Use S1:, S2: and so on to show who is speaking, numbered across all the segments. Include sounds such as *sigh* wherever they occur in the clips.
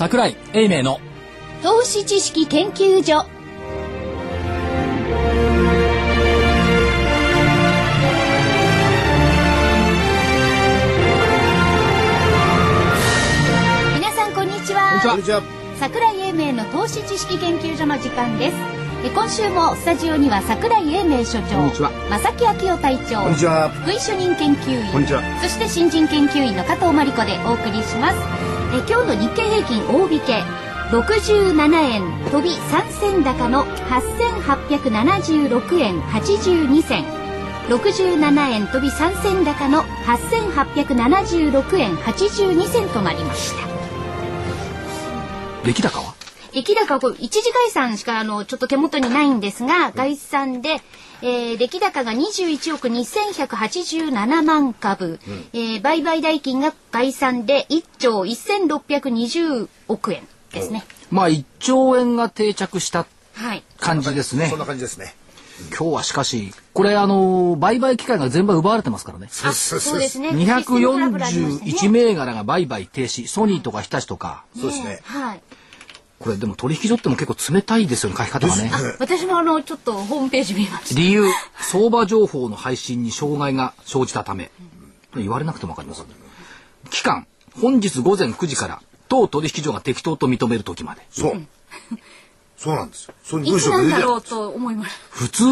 S1: 桜井英明の。
S2: 投資知識研究所。皆さんこんにちは。
S3: こんにちは。
S2: 桜井英明の投資知識研究所の時間です。え今週もスタジオには桜井英明所長
S3: こんにちは。
S2: 正木昭夫隊長
S3: こんにちは。
S2: 福井主任研究員
S3: こんにちは。
S2: そして新人研究員の加藤真理子でお送りしますえ今日の日経平均大引け。67円飛び3銭高の8876円82銭。67円飛び3銭高の8876円82銭となりました。
S1: 出来高は
S2: 出来高はこれ一時概算しかあのちょっと手元にないんですが概算で、えー、出来高が21億2187万株、えー売買代金が概算で1兆1620億円ですね。
S1: まあ1兆円が定着した
S2: はい。
S1: 感じですね
S3: そんな感じですね。
S1: 今日はしかしこれあの売買機会が全部奪われてますからね
S2: あ、そうですね。
S1: 241銘柄が売買停止ソニーとか日立とか
S3: そうですね。
S2: はい。
S1: これでも取引所っても結構冷たいですよね書き方がね
S2: 私もあのちょっとホームページ見ました。
S1: 理由相場情報の配信に障害が生じたため言われなくても分かります期間本日午前9時から当取引所が適当と認める時まで
S3: そう。そうなんですよ。そういう
S2: い
S3: 文章が出てる
S2: つなんだろ。うと思います。
S1: 普通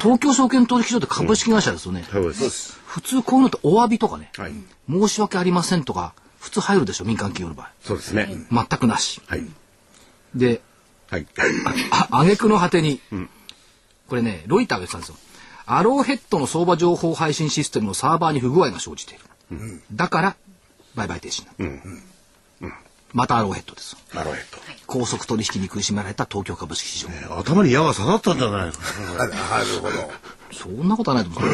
S1: 東京証券取引所って株式会社ですよね、
S4: そうで。
S3: そうですす。
S1: 普通こういうのってお詫びとかね、
S4: はい。
S1: 申し訳ありませんとか普通入るでしょ民間企業の場合
S4: そうですね。
S1: 全くなし
S4: はい。
S1: で
S4: はい。
S1: あ挙句の果てに、これねロイターが言ってたんですよ。アローヘッドの相場情報配信システムのサーバーに不具合が生じている、だから売買停止になった、またアローヘッドです。
S4: なるほ
S1: 高速取引に苦しめられた東京株式市場、
S4: ど。頭に矢が刺さったんじゃないですか。
S3: なるほど。
S1: そんなことはないと思う。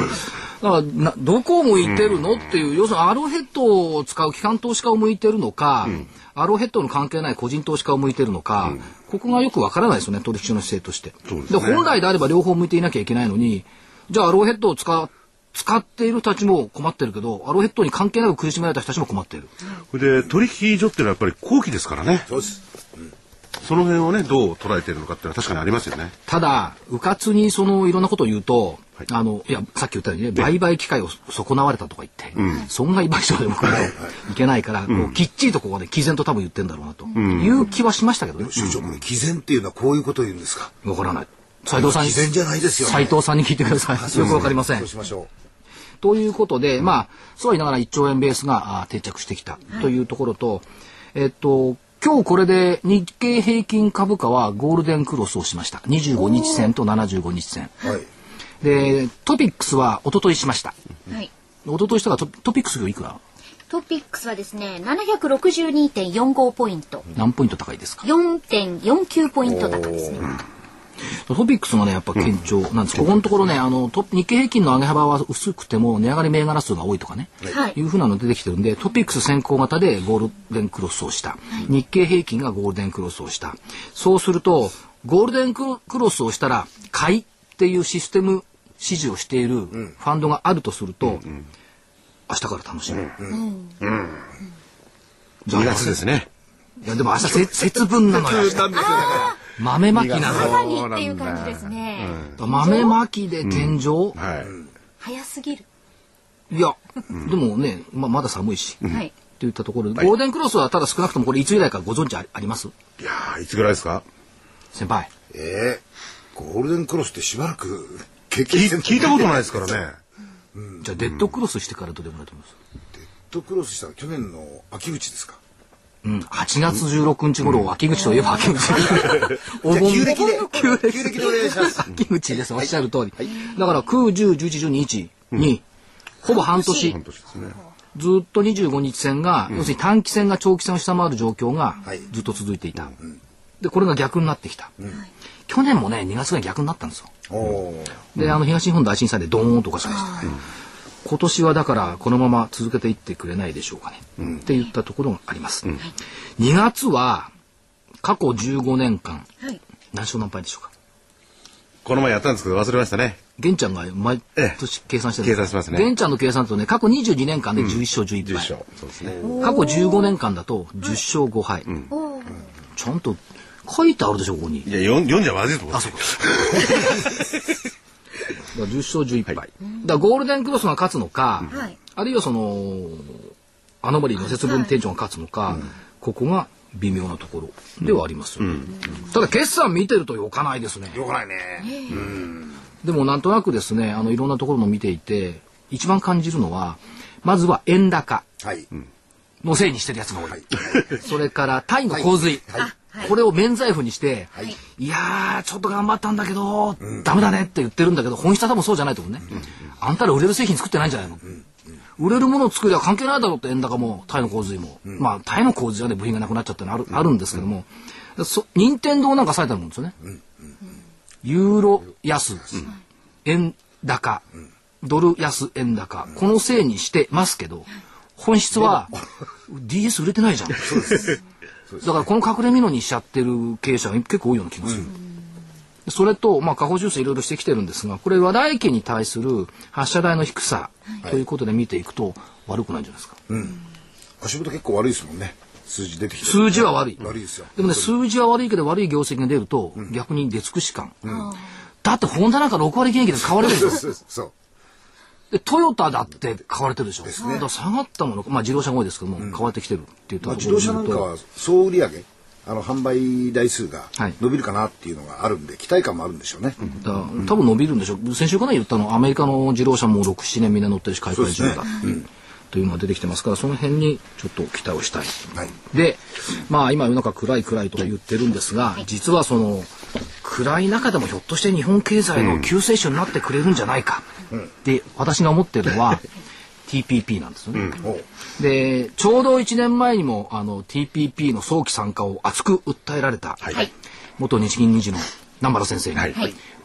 S1: だからなどこを向いてるの？っていう、要するにアローヘッドを使う機関投資家を向いてるのか、アローヘッドの関係ない個人投資家を向いてるのか、ここがよくわからないですよね取引所の姿勢として。
S4: ですね。
S1: 本来であれば両方向いていなきゃいけないのにじゃあアローヘッドを使使っている人たちも困ってるけどアローヘッドに関係なく苦しめられた人たちも困っている。
S4: それで、取引所っていうのはやっぱり後期ですからね。
S3: そうです。
S4: その辺をね、どう捉えているのかっていうのは確かにありますよね。
S1: ただうかつにそのいろんなことを言うと、あのいやさっき言ったようにね売買機会を損なわれたとか言って、損害賠償でもいけないから、こうきっちりとここで毅然と多分言ってんだろうなと。いう気はしましたけどね、
S3: 所長、これ、毅然っていうのはこういうことを言うんですか？
S1: わからない。斉藤さんに
S3: じゃないですよね。
S1: 斉藤さんに聞いてください。よくわかりません。
S3: そうしましょ
S1: ということで、まあ、そうは言いながら1兆円ベースがあ定着してきたというところと、えっと、今日これで日経平均株価はゴールデンクロスをしました。25日線と75日線。
S3: う。はい。
S1: で、 TOPIX は一昨日しました。
S2: はい。
S1: 一昨日したらト TOPIX がいくら？
S2: TOPIX はですね、762.45ポイント。
S1: 何ポイント高いですか
S2: ？4.49ポイント高ですね。
S1: トピックスがね、やっぱ堅調なんです。ここのところね、あの、ト日経平均の上げ幅は薄くても値上がり銘柄数が多いとかね。
S2: はい
S1: いうふうなの出てきてるんで、トピックス先行型でゴールデンクロスをした。日経平均がゴールデンクロスをした。そうすると、ゴールデンクロスをしたら、買いっていうシステム指示をしているファンドがあるとすると、明日から楽しみ。じゃあ
S4: 2月ですね。
S1: いや、でも明日せ節分なのよ。*laughs* 豆まきなのよ。
S2: まさにっていう感じですね。
S1: 豆まきで天井、
S4: はい。
S2: 早すぎる。
S1: いや、でもね、ままだ寒いし、って
S2: はい。
S1: いったところで、ゴールデンクロスはただ少なくともこれいつ以来かご存知ああります？
S4: いやー、いつぐらいですか？
S1: 先輩。
S3: ええゴールデンクロスってしばらく経
S4: 聞
S3: 験
S4: い聞いたことないですからね。
S1: じゃあデッドクロスしてからどれぐらいだと思います？
S3: デッドクロスしたら去年の秋口ですか？
S1: うん、8月16日頃、秋口といえば秋口。お
S3: じゃあ旧暦で。
S1: 旧暦
S3: でお願いします。
S1: 秋口です、おっしゃる通り。だから9、10、11、12日に、ほぼ半年。
S4: 半、年ですね。
S1: ずっと25日線が、要するに短期線が長期線を下回る状況が
S3: はい。
S1: ずっと続いていた。で、これが逆になってきた。去年もね、2月が逆になったんですよ。で、あの東日本大震災でドーンとおかしました。今年はだからこのまま続けていってくれないでしょうかね。って言ったところがあります。2月は過去15年間、
S2: はい。
S1: 何勝何敗でしょうか。
S4: この前やったんですけど忘れましたね。
S1: 玄ちゃんが毎
S4: ええ
S1: 年計算してる
S4: 計算しますね
S1: 玄ちゃんの計算だとね、過去22年間で11勝11
S4: 10
S1: 敗。
S4: 勝。そうですね。
S1: 過去15年間だと10勝5敗。ちゃんと書いてあるでしょここに
S4: いや読んじゃまずいと思う
S1: あそうか *laughs* 10勝11敗、だからゴールデンクロスが勝つのか、
S2: はい。
S1: あるいはそのアノマリーの節分店長が勝つのか、ここが微妙なところではありますただ決算見てるとよかないですね。
S3: よくないね。
S1: でもなんとなくですねあのいろんなところも見ていて一番感じるのはまずは円高
S3: はい。
S1: のせいにしてるやつが多い、
S3: はい。
S1: それからタイの洪水、これを免罪符にして、い、やーちょっと頑張ったんだけど、ダメだねって言ってるんだけど本質は多分そうじゃないと思うね、あんたら売れる製品作ってないんじゃないの、売れるものを作りゃ関係ないだろうって円高もタイの洪水も、まあタイの洪水はね部品がなくなっちゃったのある,、あるんですけどもそ任天堂なんかされたと思うんですよね、ユーロ安、円高、ドル安円高、このせいにしてますけど本質は DS 売れてないじゃん。だからこの隠れ蓑にしちゃってる経営者が結構多いような気がする。それと、まあ、下方修正いろいろしてきてるんですが、これ、話題期に対する発射台の低さということで見ていくと、悪くないんじゃないですか。
S3: 足元結構悪いですもんね。数字出てきて。
S1: 数字は悪い。
S3: 悪いですよ。
S1: でもね、数字は悪いけど悪い業績が出ると、逆に出尽くし感。だって、ホンダなんか6割減益で買われるでしょ。
S3: そう
S1: トヨタだって買われてるでしょ。だから下がったもの、まあ自動車が多いですけども、買われてきてるっていうと
S3: まあ、自動車なんかは総売上あの販売台数が
S1: はい。
S3: 伸びるかなっていうのがあるんで、期待感もあるんでしょうね。
S1: 多分伸びるんでしょう。先週かな言ったのアメリカの自動車も67年みんな乗ってるし買い替え中だ、というのが出てきてますからその辺にちょっと期待をしたい、
S3: はい。
S1: でまあ今世の中暗い暗いと言ってるんですが、実はその暗い中でもひょっとして日本経済の救世主になってくれるんじゃないか、で私が思ってるのは *laughs* TPP なんですよね、
S3: おう
S1: でちょうど1年前にもあの TPP の早期参加を熱く訴えられた、
S2: はい。
S1: 元日銀理事の南原先生に、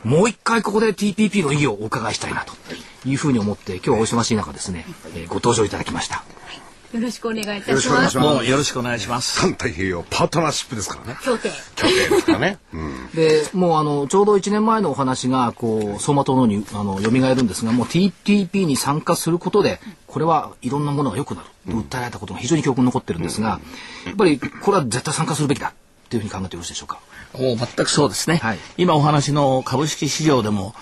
S1: もう一回ここで TPP の意義をお伺いしたいなとい。うふうに思って今日はお忙しい中ですね、えーご登場いただきました
S2: よろしくお願いいた
S3: よろしくお願いします。
S5: どうもよろしくお願いします。
S4: 環太平洋パートナーシップですからね。
S2: 協定
S4: 協定ですからね。うん。
S1: でもうあのちょうど1年前のお話がこう走馬灯のようにあの蘇るんですがもう TPP に参加することでこれはいろんなものが良くなると訴えられたことが非常に記憶に残ってるんですが、やっぱりこれは絶対参加するべきだというふうに考えてよろしいでしょうか？
S5: もう全くそうですね。
S1: はい
S5: 今お話の株式市場でも、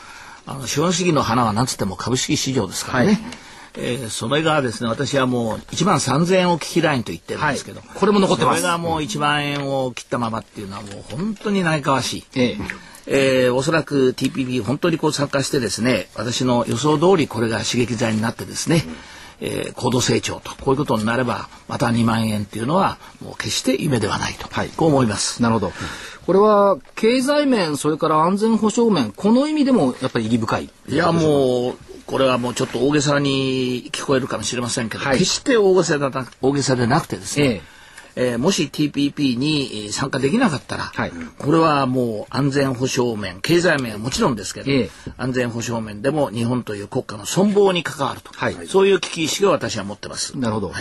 S5: あの資本主義の花は何つっても株式市場ですからね。
S1: はい
S5: えーそれがですね、私はもう1万3000円を危機ラインと言ってるんですけど、
S1: はいこれも残ってます
S5: それがもう1万円を切ったままっていうのはもう本当に嘆かわしい。
S1: ええ
S5: えーおそらく TPP 本当にこう参加してですね私の予想通りこれが刺激剤になってですね、えー高度成長とこういうことになればまた2万円っていうのはもう決して夢ではないと、
S1: はい
S5: こう思います。
S1: なるほど。これは経済面、それから安全保障面、この意味でもやっぱり意義深い。
S5: いやもうこれはもうちょっと大げさに聞こえるかもしれませんけど、
S1: はい。
S5: 決して大げさでな大げさでなくてですね、
S1: ええ。
S5: えーもし TPP にえー参加できなかったら、
S1: はい。
S5: これはもう安全保障面経済面はもちろんですけど、
S1: ええ。
S5: 安全保障面でも日本という国家の存亡に関わると、
S1: はい。
S5: そういう危機意識を私は持ってます。
S1: なるほど。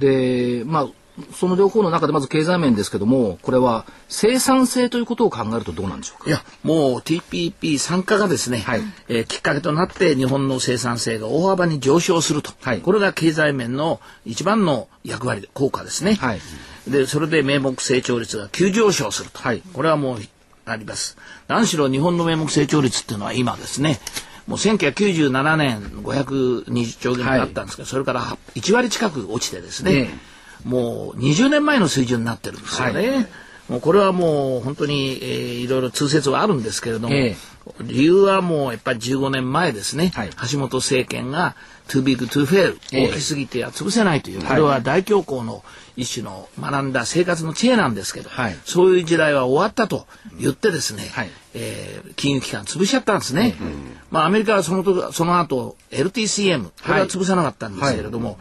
S1: で、まあ、その両方の中でまず経済面ですけども、これは生産性ということを考えるとどうなんでしょうか？
S5: いやもう TPP 参加がですね、
S1: はい。
S5: えーきっかけとなって日本の生産性が大幅に上昇すると、
S1: はい。
S5: これが経済面の一番の役割で効果ですね、
S1: はい。
S5: でそれで名目成長率が急上昇すると、
S1: はい。
S5: これはもうあります。何しろ日本の名目成長率っていうのは今ですねもう1997年520兆元だったんですけど、それから1割近く落ちてですね、
S1: え
S5: もう20年前の水準になってるんですよね。もうこれはもう本当に、えーいろいろ通説はあるんですけれども、
S1: ええ。
S5: 理由はもうやっぱり15年前ですね、
S1: はい。
S5: 橋本政権が too big to fail
S1: ええ。
S5: 大きすぎては潰せないという、これは大恐慌の一種の学んだ生活の知恵なんですけど、
S1: はい。
S5: そういう時代は終わったと言ってですね、
S1: はい。
S5: えー金融機関潰しちゃったんですね。まあアメリカはその時その後 LTCM これは潰さなかったんですけれども、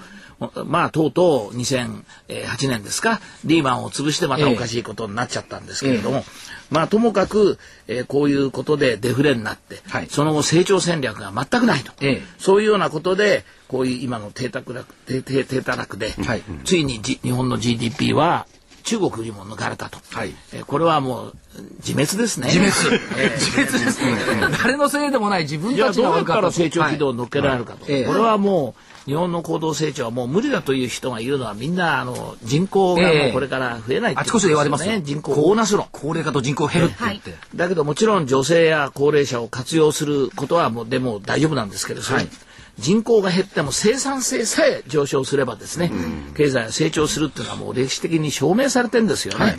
S5: まあとうとう2008年ですかリーマンを潰してまたおかしいことになっちゃったんですけれども、まあともかく、えーこういうことでデフレになって、
S1: はい。
S5: その後成長戦略が全くないと、
S1: ええ。
S5: そういうようなことでこういう今の低たく落低低低たらくで、
S1: はい。
S5: ついに、じ日本の GDP は中国にも抜かれたと、
S1: はい。
S5: えーこれはもう自滅ですね。
S1: 自滅。
S5: えー *laughs*
S1: 自滅です。誰のせいでもない自分たちがか。
S5: ら成長軌道を乗っけられるかと、
S1: はい。ええ。
S5: これはもう日本の高度成長はもう無理だという人がいるのはみんなあの人口がもうこれから増えないっていう
S1: あちこちで言われますよ
S5: ね。人口大なす論。
S1: 高齢化と人口減るって言って。
S5: だけどもちろん女性や高齢者を活用することはもうでも大丈夫なんですけど、
S1: はい
S5: 人口が減っても生産性さえ上昇すればですね、経済が成長するっていうのはもう歴史的に証明されてるんですよね。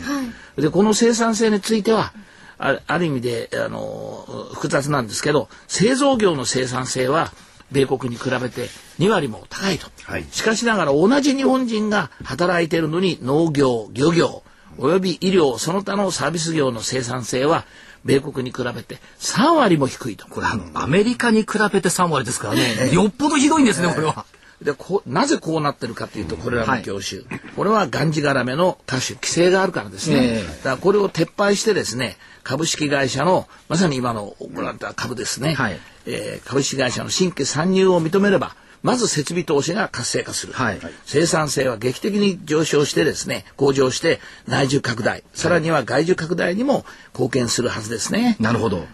S5: でこの生産性についてはあある意味であの複雑なんですけど製造業の生産性は米国に比べて2割も高いと、
S3: はい。
S5: しかしながら同じ日本人が働いているのに農業漁業および医療その他のサービス業の生産性は米国に比べて3割も低いと。
S1: これアメリカに比べて3割ですからね。よっぽどひどいんですね、これは。
S5: でこうなぜこうなってるかというとこれらの業種、これはがんじがらめの多種規制があるからですね、
S1: ええ。
S5: だからこれを撤廃してですね株式会社のまさに今の行われた株ですね、
S1: はい
S5: えー株式会社の新規参入を認めればまず設備投資が活性化する、
S1: はい
S5: 生産性は劇的に上昇してですね向上して内需拡大さらには外需拡大にも貢献するはずですね。
S1: なるほど。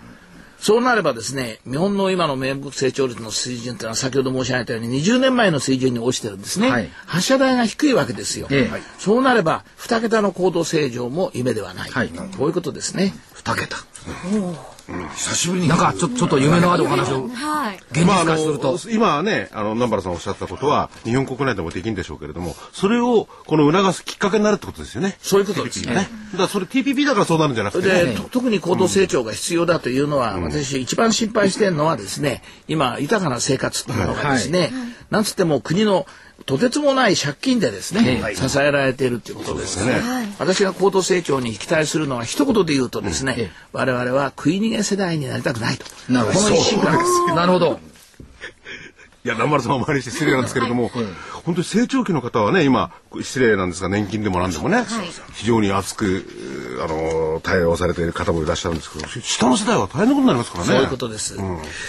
S5: そうなればですね、日本の今の名目成長率の水準というのは先ほど申し上げたように20年前の水準に落ちてるんですね。
S1: はい
S5: 発射台が低いわけですよ。
S1: ええ
S5: そうなれば2桁の高度成長も夢ではない。
S1: はい
S5: こういうことですね。
S1: 2桁。
S3: 久しぶりに
S1: なんかちょちょっと夢のあるお話を
S2: はい。
S1: 現実
S4: まあ、あ
S1: 化すると
S4: の。今はね、あの、南原さんおっしゃったことは、日本国内でもできるんでしょうけれども、それを、この促すきっかけになるってことですよね。
S5: そういうことですよね。
S4: ね。だからそれ TPP だからそうなるんじゃなくてね。
S5: で、と特に高度成長が必要だというのは、私一番心配してるのはですね、今豊かな生活というのがですね、なんつっても国のとてつもない借金でですね、支えられているということですね。私が高度成長に期待するのは一言で言うとですね、我々は食い逃げ世代になりたくないと。
S1: なるほど。
S4: いや、南原さんを前にして失礼なんですけれども、本当に成長期の方はね、今、失礼なんですが、年金でもなんでもね、非常に熱く、あの、対応されている方もいらっしゃるんですけど、下の世代は大変なことになりますからね。
S5: そういうことです。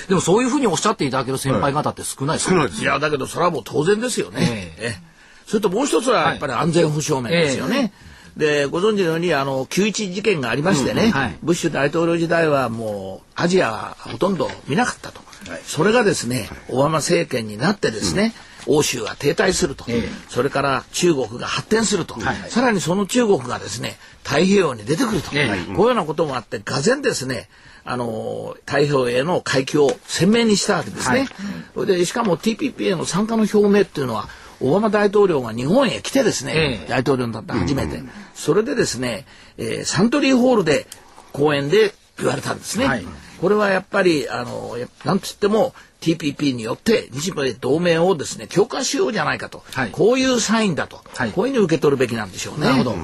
S1: でもそういうふうにおっしゃっていただける先輩方って少ないですよ
S4: 少ないです。
S5: いや、だけどそれはもう当然ですよね。
S1: え
S5: え。えそれともう一つはやっぱり安全保障面ですよね。で、ご存知のように、あの、9.1事件がありましてね、
S1: はい。
S5: ブッシュ大統領時代はもう、アジアはほとんど見なかったと。それがですね、オバマ政権になってですね、欧州が停滞すると、それから中国が発展すると、さらにその中国がですね、太平洋に出てくると、
S1: え
S5: こういうようなこともあって、がぜんですね、あの太平洋への回帰を鮮明にしたわけですね。それでしかも TPP への参加の表明っていうのはオバマ大統領が日本へ来てですね、
S1: ええ。
S5: 大統領になった初めて、それでですね、えーサントリーホールで講演で言われたんですね。
S1: はい
S5: これはやっぱりあのやなんつっても TPP によって日米同盟をですね強化しようじゃないかと、
S1: はい
S5: こういうサインだと、
S1: はい
S5: こういうふうに受け取るべきなんでしょうね。
S1: なるほど。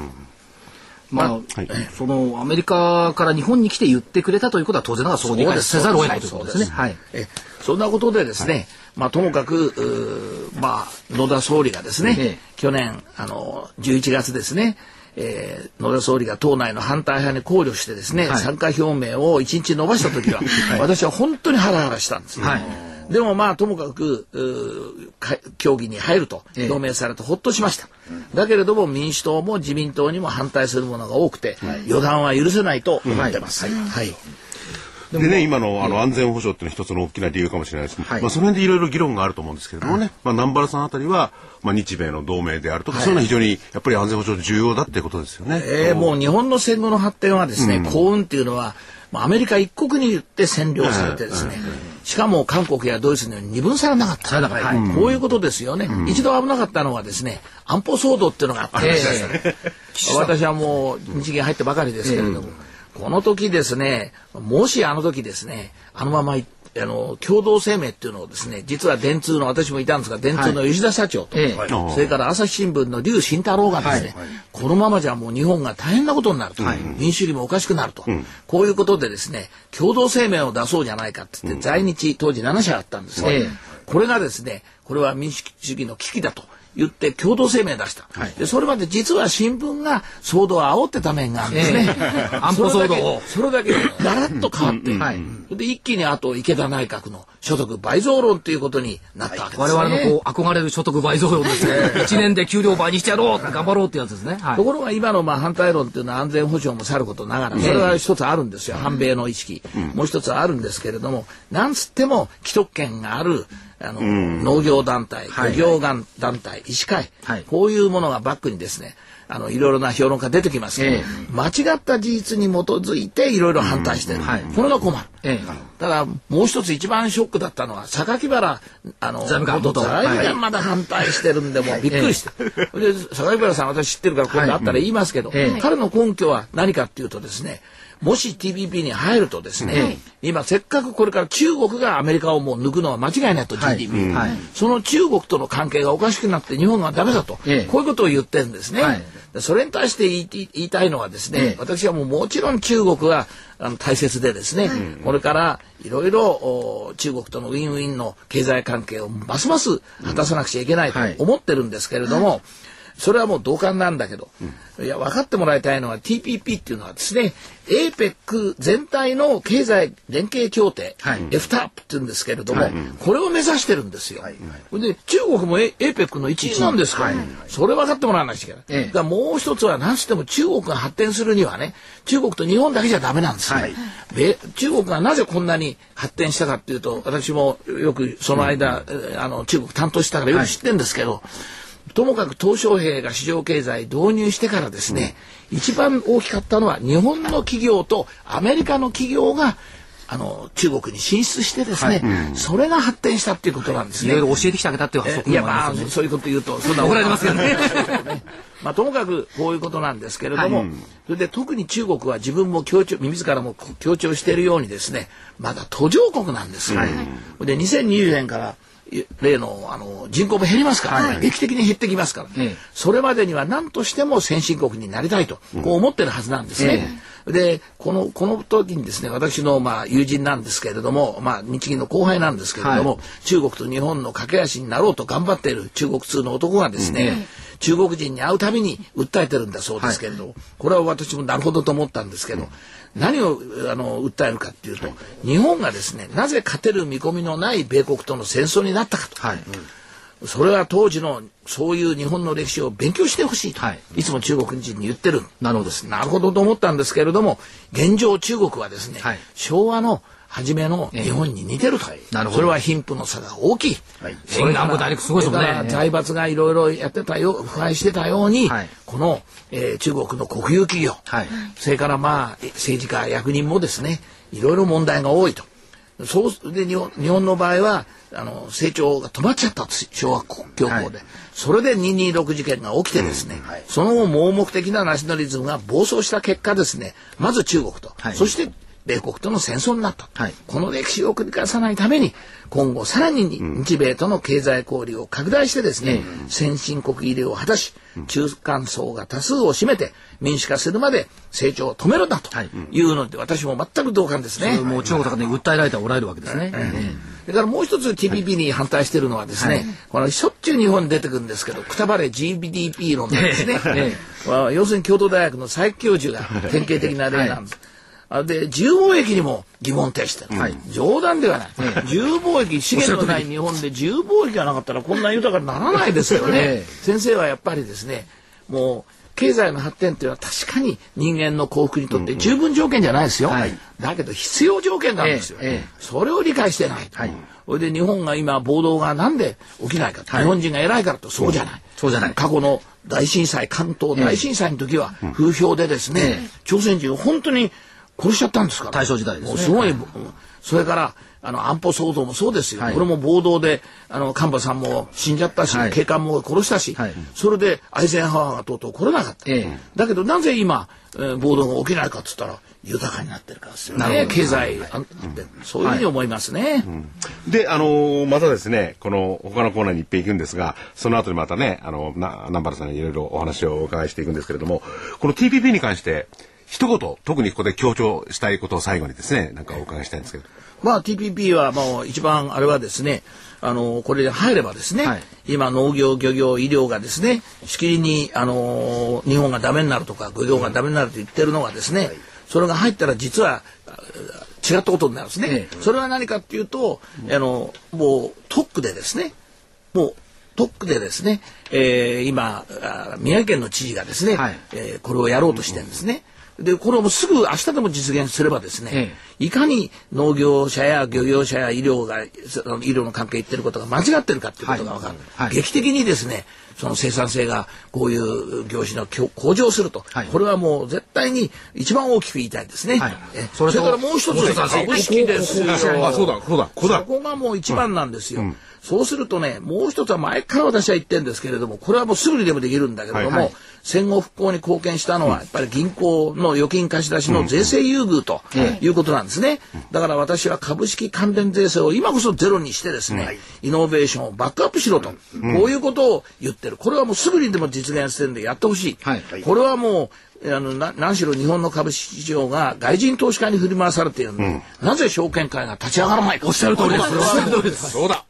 S1: まあ、そのアメリカから日本に来て言ってくれたということは当然ながらそう理解せざるを得ないということですね。はい。
S5: えそんなことでですね、まあともかくまあ野田総理がですね、
S1: ええ
S5: 去年あの11月ですね。えー野田総理が党内の反対派に考慮してですね、
S1: はい。
S5: 参加表明を1日延ばした時は、私は本当にハラハラしたんですね。
S1: はい。
S5: でもまあともかく協議に入ると
S1: ええ。
S5: 表明されてほっとしました、だけれども民主党も自民党にも反対するものが多くて、予断は許せないと思ってます。はい
S4: でね、今のあの安全保障っていうのは一つの大きな理由かもしれないです。
S1: はい。
S4: まあその辺でいろいろ議論があると思うんですけれどもね、まあ南原さんあたりは、まあ日米の同盟であるとか、そういうのは非常にやっぱり安全保障重要だっていうことですよね。
S5: えーもう日本の戦後の発展はですね、幸運っていうのは、まあアメリカ一国によって占領されてですね、しかも韓国やドイツのように二分されなかった。
S1: されなかったはい。
S5: こういうことですよね、一度危なかったのはですね、安保騒動っていうのがあったんですよ。私はもう日銀入ってばかりですけれども、この時ですね、もしあの時ですね、あのままいあの共同声明っていうのをですね実は電通の私もいたんですが電通の吉田社長と、
S1: ええ。
S5: それから朝日新聞の劉慎太郎がですね、このままじゃもう日本が大変なことになると、民主主義もおかしくなると、こういうことでですね共同声明を出そうじゃないかって言って、在日当時7社あったんですが、
S1: ええ。
S5: これがですねこれは民主主義の危機だと。言って共同声明出した、でそれまで実は新聞が騒動を煽ってた面があるんですね、
S1: ええ。*laughs* 安保騒動を。
S5: それだけガラッと変わって、
S1: はい。
S5: で一気にあと池田内閣の所得倍増論ということになったわけです
S1: 我
S5: ね。
S1: 々のこう憧れる所得倍増論ですね。1年で給料倍にしてやろう。頑張ろうってやつですね。はい。
S5: ところが今のまあ反対論っていうのは安全保障もさることながら、それは一つあるんですよ、反米の意識。もう一つあるんですけれども、なんつっても既得権があるあの、農業団体、漁業団体、医師会、
S1: はい。
S5: こういうものがバックにですね、あの、いろいろな評論家出てきますけど、
S1: え
S5: 間違った事実に基づいていろいろ反対してる。
S1: はい。
S5: これが困る。
S1: ええ。
S5: ただ、もう一つ一番ショックだったのは、榊原、あの、
S1: 財務官
S5: まだ反対してるんで、もうびっくりして。で、榊原さん私知ってるから、今度あったら言いますけど、
S1: ええ。
S5: 彼の根拠は何かっていうとですね、もし TPP に入るとですね、今せっかくこれから中国がアメリカをもう抜くのは間違いないと、
S1: はい。
S5: GDP、
S1: はい。
S5: その中国との関係がおかしくなって日本がダメだと、
S1: ええ。
S5: こういうことを言ってるんですね。
S1: はい。
S5: でそれに対して言い言いたいのはですね、
S1: ええ。
S5: 私はもうもちろん中国はあの大切でですね、これからいろいろお中国とのウィンウィンの経済関係をますます果たさなくちゃいけないと
S1: はい。
S5: 思ってるんですけれども、それはもう同感なんだけど、いや分かってもらいたいのは TPP っていうのはですね APEC 全体の経済連携協定、
S1: はい。
S5: FTAP って言うんですけれども、これを目指してるんですよ。で中国も APEC の一員なんですから、それ分かってもらわなきゃいけない。
S1: ええ。
S5: だもう一つは何しても中国が発展するにはね中国と日本だけじゃダメなんですよ、
S1: はい。
S5: で中国がなぜこんなに発展したかっていうと私もよくその間、えーあの中国担当したからよく知ってるんですけど、ともかく鄧小平が市場経済導入してからですね、一番大きかったのは日本の企業とアメリカの企業があの中国に進出してですね、それが発展したっていうことなんですね。
S1: いろいろ教えてきてあげたっていう
S5: え
S1: 発想
S5: いやまあ。そういうこと言うとそんな
S1: 怒られますけどね *laughs*
S5: まあともかくこういうことなんですけれども、それで特に中国は自分も強調自らも強調しているようにですねまだ途上国なんですよ。で2020年からい例のあの人口も減りますから、劇的に減ってきますから、
S1: ええ。
S5: それまでには何としても先進国になりたいと、こう思ってるはずなんですね。でこのこの時にですね私のまあ友人なんですけれども、まあ、日銀の後輩なんですけれども、
S1: は
S5: 中国と日本の架け橋になろうと頑張っている中国通の男がですね、中国人に会うたびに訴えてるんだそうですけれど、これは私もなるほどと思ったんですけど、何をあの訴えるかっていうと、日本がですねなぜ勝てる見込みのない米国との戦争になったかと。
S1: はい。
S5: それは当時のそういう日本の歴史を勉強してほしいと、
S1: はい。
S5: い、つも中国人に言ってる。
S1: なるほど。
S5: なるほどと思ったんですけれども現状中国はですね、
S1: はい。
S5: 昭和の初めの日本に似てると、
S1: なるほど。
S5: それは貧富の差が大きい、それ
S1: 沿岸部大陸すごいですもんね。
S5: 財閥がいろいろやってたよ腐敗してたように、
S1: はい。
S5: この、えー中国の国有企業、
S1: はい。
S5: それからまあ政治家役人もですねいろいろ問題が多いと。そうで日本日本の場合はあの成長が止まっちゃったんです昭和恐慌で、それで226事件が起きてですね、その後盲目的なナショナリズムが暴走した結果ですねまず中国と、
S1: はい。
S5: そして米国との戦争になった、
S1: はい。
S5: この歴史を繰り返さないために今後さらに日米との経済交流を拡大してですね、先進国入りを果たし中間層が多数を占めて民主化するまで成長を止めるんだと
S1: はい。
S5: いうので、私も全く同感ですね。
S1: もう中国とかで訴えられておられるわけですね。
S5: それからもう一つ TPP に反対しているのはですね、このしょっちゅう日本に出てくるんですけど、くたばれ GDP 論なんですね。要するに京都大学の佐伯教授が典型的な例なんです。あで自由貿易にも疑問呈してる、冗談ではない、自由貿易資源のない日本で自由貿易がなかったらこんな豊かにならないですよね、*laughs*
S1: ええ。
S5: 先生はやっぱりですねもう経済の発展っていうのは確かに人間の幸福にとって十分条件じゃないですよ、
S1: はい。
S5: だけど必要条件なんですよ、
S1: ええ。ええ
S5: それを理解してない、
S1: はい。
S5: それで日本が今暴動がなんで起きないか。と、
S1: はい。
S5: 日本人が偉いからと。そうじゃない、
S1: そう。じゃない。
S5: 過去の大震災関東大震災の時は風評でですね、朝鮮人を本当に殺しちゃったんですから。
S1: 大正時代ですね。
S5: すごい、それからあの安保騒動もそうですよ、
S1: はい。
S5: これも暴動であの神場さんも死んじゃったし、
S1: はい。
S5: 警官も殺したし、
S1: はい。
S5: それでアイゼンハワーがとうとう来れなかった、
S1: ええ。
S5: だけどなぜ今、えー暴動が起きないかっつったら豊かになってるからですよね。経済、あそういうふうに思いますね。
S4: で、あのーまたですね、この他のコーナーに一遍行くんですが、その後にまたね、あの、な南原さんにいろいろお話をお伺いしていくんですけれども、この TPP に関して、一言、特にここで強調したいことを最後にですね、なんかお伺いしたいんですけど。
S5: まあ TPP はもう一番あれはですね、あのこれで入ればですね、
S1: はい。
S5: 今農業漁業医療がですねしきりにあの日本がダメになるとか漁業がダメになると言ってるのがですね、それが入ったら実はあ違ったことになるんですね、
S1: え
S5: それは何かっていうと、あのもう特区でですねもう特区でですね、えー今あ宮城県の知事がですね、
S1: はい。
S5: えーこれをやろうとしてるんですね。で、これをもうすぐ明日でも実現すればですね、
S1: え
S5: いかに農業者や漁業者や医療が、その医療の関係言ってることが間違ってるかっていうことが分かる。
S1: はいはい
S5: 劇的にですね、その生産性がこういう業種の向向上すると、
S1: はい
S5: これはもう絶対に一番大きく言いたいですね。
S1: はい
S5: え
S1: それと
S5: それからもう一つ株式ですよ。
S4: あ、そうだ、そうだ、ここだ
S5: そ。こがもう一番なんですよ。そうするとね、もう一つは前から私は言ってるんですけれども、これはもうすぐにでもできるんだけれども、
S4: はいはい
S5: 戦後復興に貢献したのは、やっぱり銀行の預金貸し出しの税制優遇ということなんですね。だから私は株式関連税制を今こそゼロにしてですね、イノベーションをバックアップしろと、こういうことを言ってる。これはもうすぐにでも実現してるんでやってほしい。
S1: はい
S5: これはもう、あのな何しろ日本の株式市場が外人投資家に振り回されているので、なぜ証券会が立ち上がらないかおっしゃる通りです。おっしゃる通りです。
S4: そうだ。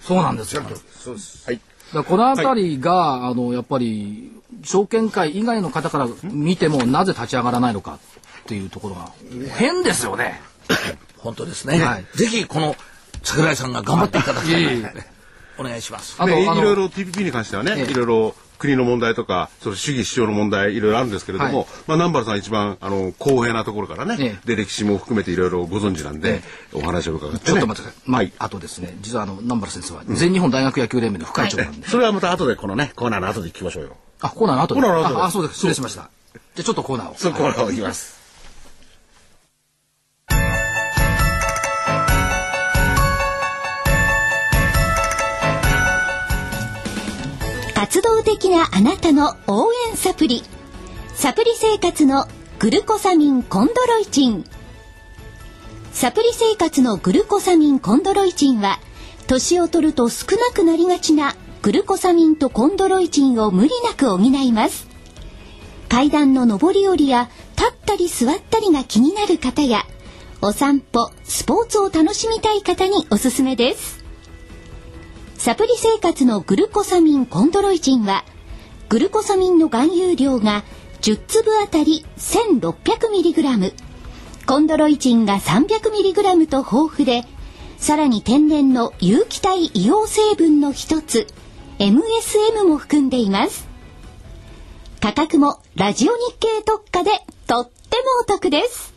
S1: そうなんですよ。
S3: そうです。
S4: はい。
S1: だこのあたりが、あのやっぱり証券会以外の方から見てもなぜ立ち上がらないのかっていうところが変ですよね。*coughs*
S5: 本当ですね。
S1: はい
S5: ぜひこの桜井さんが頑張っていただきたい。お願いします。
S1: あの
S4: ねいろいろ TPP に関してはね、
S1: ええ
S4: いろいろ国の問題とか、その主義主張の問題、いろいろあるんですけれども、
S1: はい
S4: まあ、南原さん一番、あの、公平なところからね、
S1: ええ
S4: で、歴史も含めていろいろご存知なんで、お話を伺って、ね。
S1: ちょっと待ってください。まあ、
S4: はい。
S1: あとですね、実はあの南原先生は全日本大学野球連盟の副会長なんで、
S4: それはまた後で、このね、コーナーの後で聞きましょうよ。
S1: あコーナーの後で？
S4: コーナーの後で
S1: ああそうです失礼しました。じゃあちょっとコーナーを。
S4: そう、コーナーを行きます。
S2: 活動的なあなたの応援サプリ。サプリ生活のグルコサミンコンドロイチン。サプリ生活のグルコサミンコンドロイチンは年を取ると少なくなりがちなグルコサミンとコンドロイチンを無理なく補います。階段の上り下りや立ったり座ったりが気になる方やお散歩スポーツを楽しみたい方におすすめです。サプリ生活のグルコサミンコンドロイチンはグルコサミンの含有量が10粒あたり 1600mg コンドロイチンが 300mg と豊富でさらに天然の有機体硫黄成分の一つ MSM も含んでいます。価格もラジオ日経特価でとってもお得です。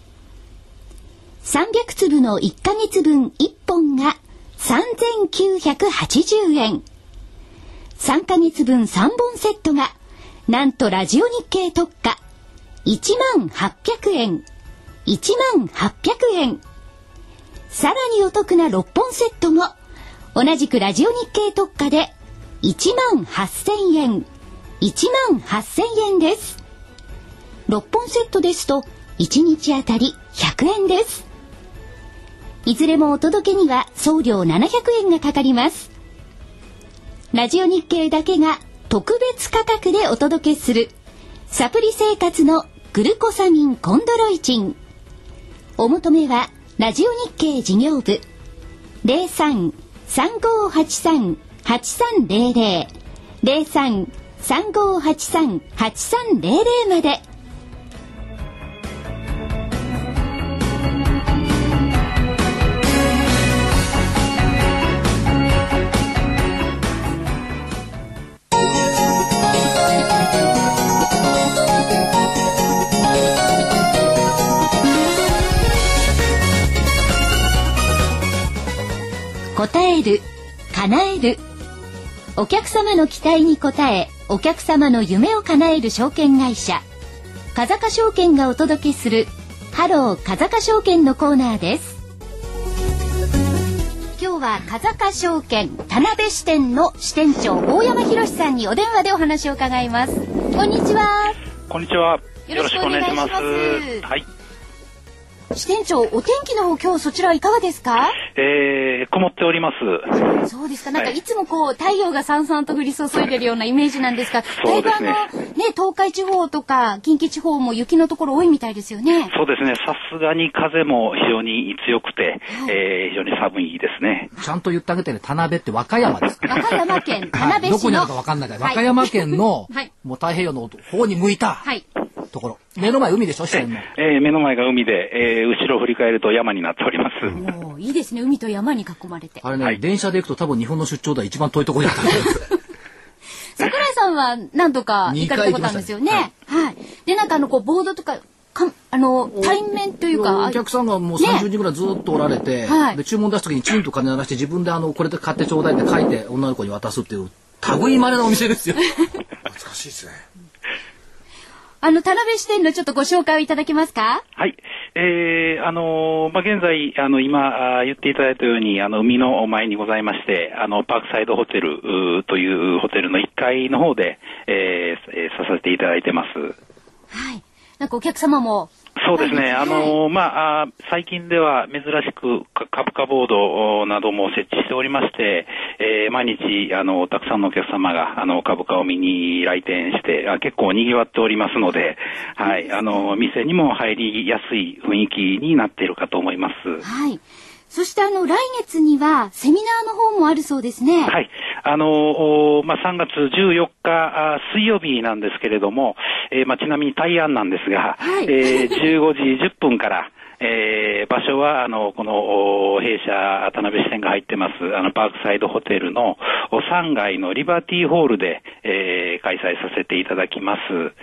S2: 300粒の1ヶ月分1本が3980円。3ヶ月分3本セットが、なんとラジオ日経特価、1万800円。1万800円。さらにお得な6本セットも、同じくラジオ日経特価で、1万8000円。1万8000円です。6本セットですと、1日あたり100円です。いずれもお届けには送料700円がかかります。ラジオ日経だけが特別価格でお届けするサプリ生活のグルコサミンコンドロイチン。お求めはラジオ日経事業部03-3583-8300 03-3583-8300まで。答える叶える。お客様の期待に応えお客様の夢を叶える証券会社。風賀証券がお届けするハロー風賀証券のコーナーです。今日は風賀証券田辺支店の支店長大山博さんにお電話でお話を伺います。こんにちは。
S6: こんにちは。
S2: よろしくお願いします。
S6: はい。
S2: 支店長お天気の方今日そちらはいかがですか？
S6: えー、曇っております。
S2: そうですか。なんか
S6: はい
S2: いつもこう、太陽がさんさんと降り注いでるようなイメージなんですが、だ
S6: そ
S2: いうぶあの、
S6: ですね
S2: ね、東海地方とか近畿地方も雪のところ多いみたいですよね。
S6: そうですね。さすがに風も非常に強くて、えー、非常に寒いですね。
S1: ちゃんと言ってあげてね、田辺って和歌山ですから。
S2: 和歌山県田辺市の。
S1: どこにあるかわかんないから、
S2: はい
S1: 和歌山県の、
S2: はい
S1: もう太平洋の方に向いた
S2: はい。
S1: ところ。目の前海でしょ、の。
S6: えー、目の前が海で、えー、後ろを振り返ると山になっております。
S2: もういいですね。海と山に囲まれて。
S1: あれね、
S6: はい
S1: 電車で行くと多分日本の出張では一番遠いところにあったんです。*laughs*
S2: 桜井さんは何度か行かれたことあるんですよね。はい。で、なんかあの、こう、ボードとか、かあの、対面というか、
S1: お客さんがもう
S2: ね
S1: 30人ぐらいずっとおられて、
S2: はい
S1: で注文出す時にチンと金出して自分であのこれで買ってちょうだいって書いて女の子に渡すっていう類いまれなお店ですよ。*laughs*
S3: 懐かしいですね。
S2: あの、田辺支店のちょっとご紹介をいただけますか？
S6: はい。えー、あのーまあ、現在、あの、今、あー言っていただいたように、あの、海の前にございまして、あの、パークサイドホテルというホテルの1階の方で、えーえーさせていただいてます。
S2: はい。なんかお客様も、
S6: そうですね。
S2: はい
S6: あの、まあ、最近では珍しくか株価ボードなども設置しておりまして、えー毎日、あの、たくさんのお客様が、あの、株価を見に来店して、あ結構賑わっておりますので、はい、あの、店にも入りやすい雰囲気になっているかと思います。
S2: はい。そしてあの、来月にはセミナーの方もあるそうですね。
S6: はい。あのおまあ、3月14日あ水曜日なんですけれども、えーまあ、ちなみに対案なんですが、
S2: はい
S6: えー15時10分から、えー場所は、あの、この、お弊社、田辺支店が入ってます、あの、パークサイドホテルのお3階のリバティホールで、えー開催させていただきます。